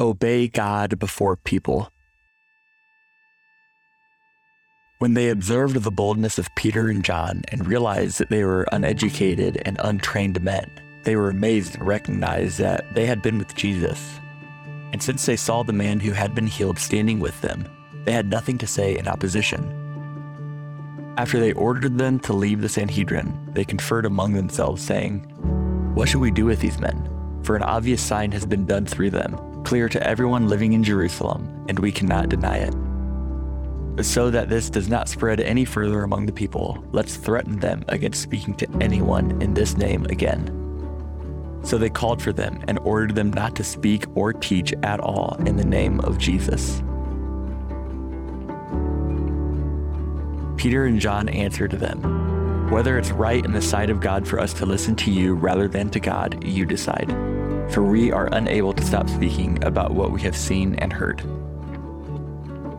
Obey God before people. When they observed the boldness of Peter and John and realized that they were uneducated and untrained men, they were amazed and recognized that they had been with Jesus. And since they saw the man who had been healed standing with them, they had nothing to say in opposition. After they ordered them to leave the Sanhedrin, they conferred among themselves, saying, What should we do with these men? For an obvious sign has been done through them, clear to everyone living in Jerusalem, and we cannot deny it. So that this does not spread any further among the people, let's threaten them against speaking to anyone in this name again. So they called for them and ordered them not to speak or teach at all in the name of Jesus. Peter and John answered them, Whether it's right in the sight of God for us to listen to you rather than to God, you decide. For we are unable to stop speaking about what we have seen and heard.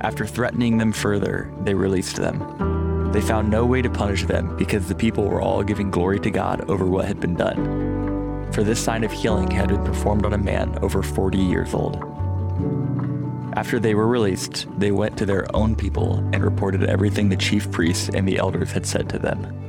After threatening them further, they released them. They found no way to punish them because the people were all giving glory to God over what had been done. For this sign of healing had been performed on a man over 40 years old. After they were released, they went to their own people and reported everything the chief priests and the elders had said to them.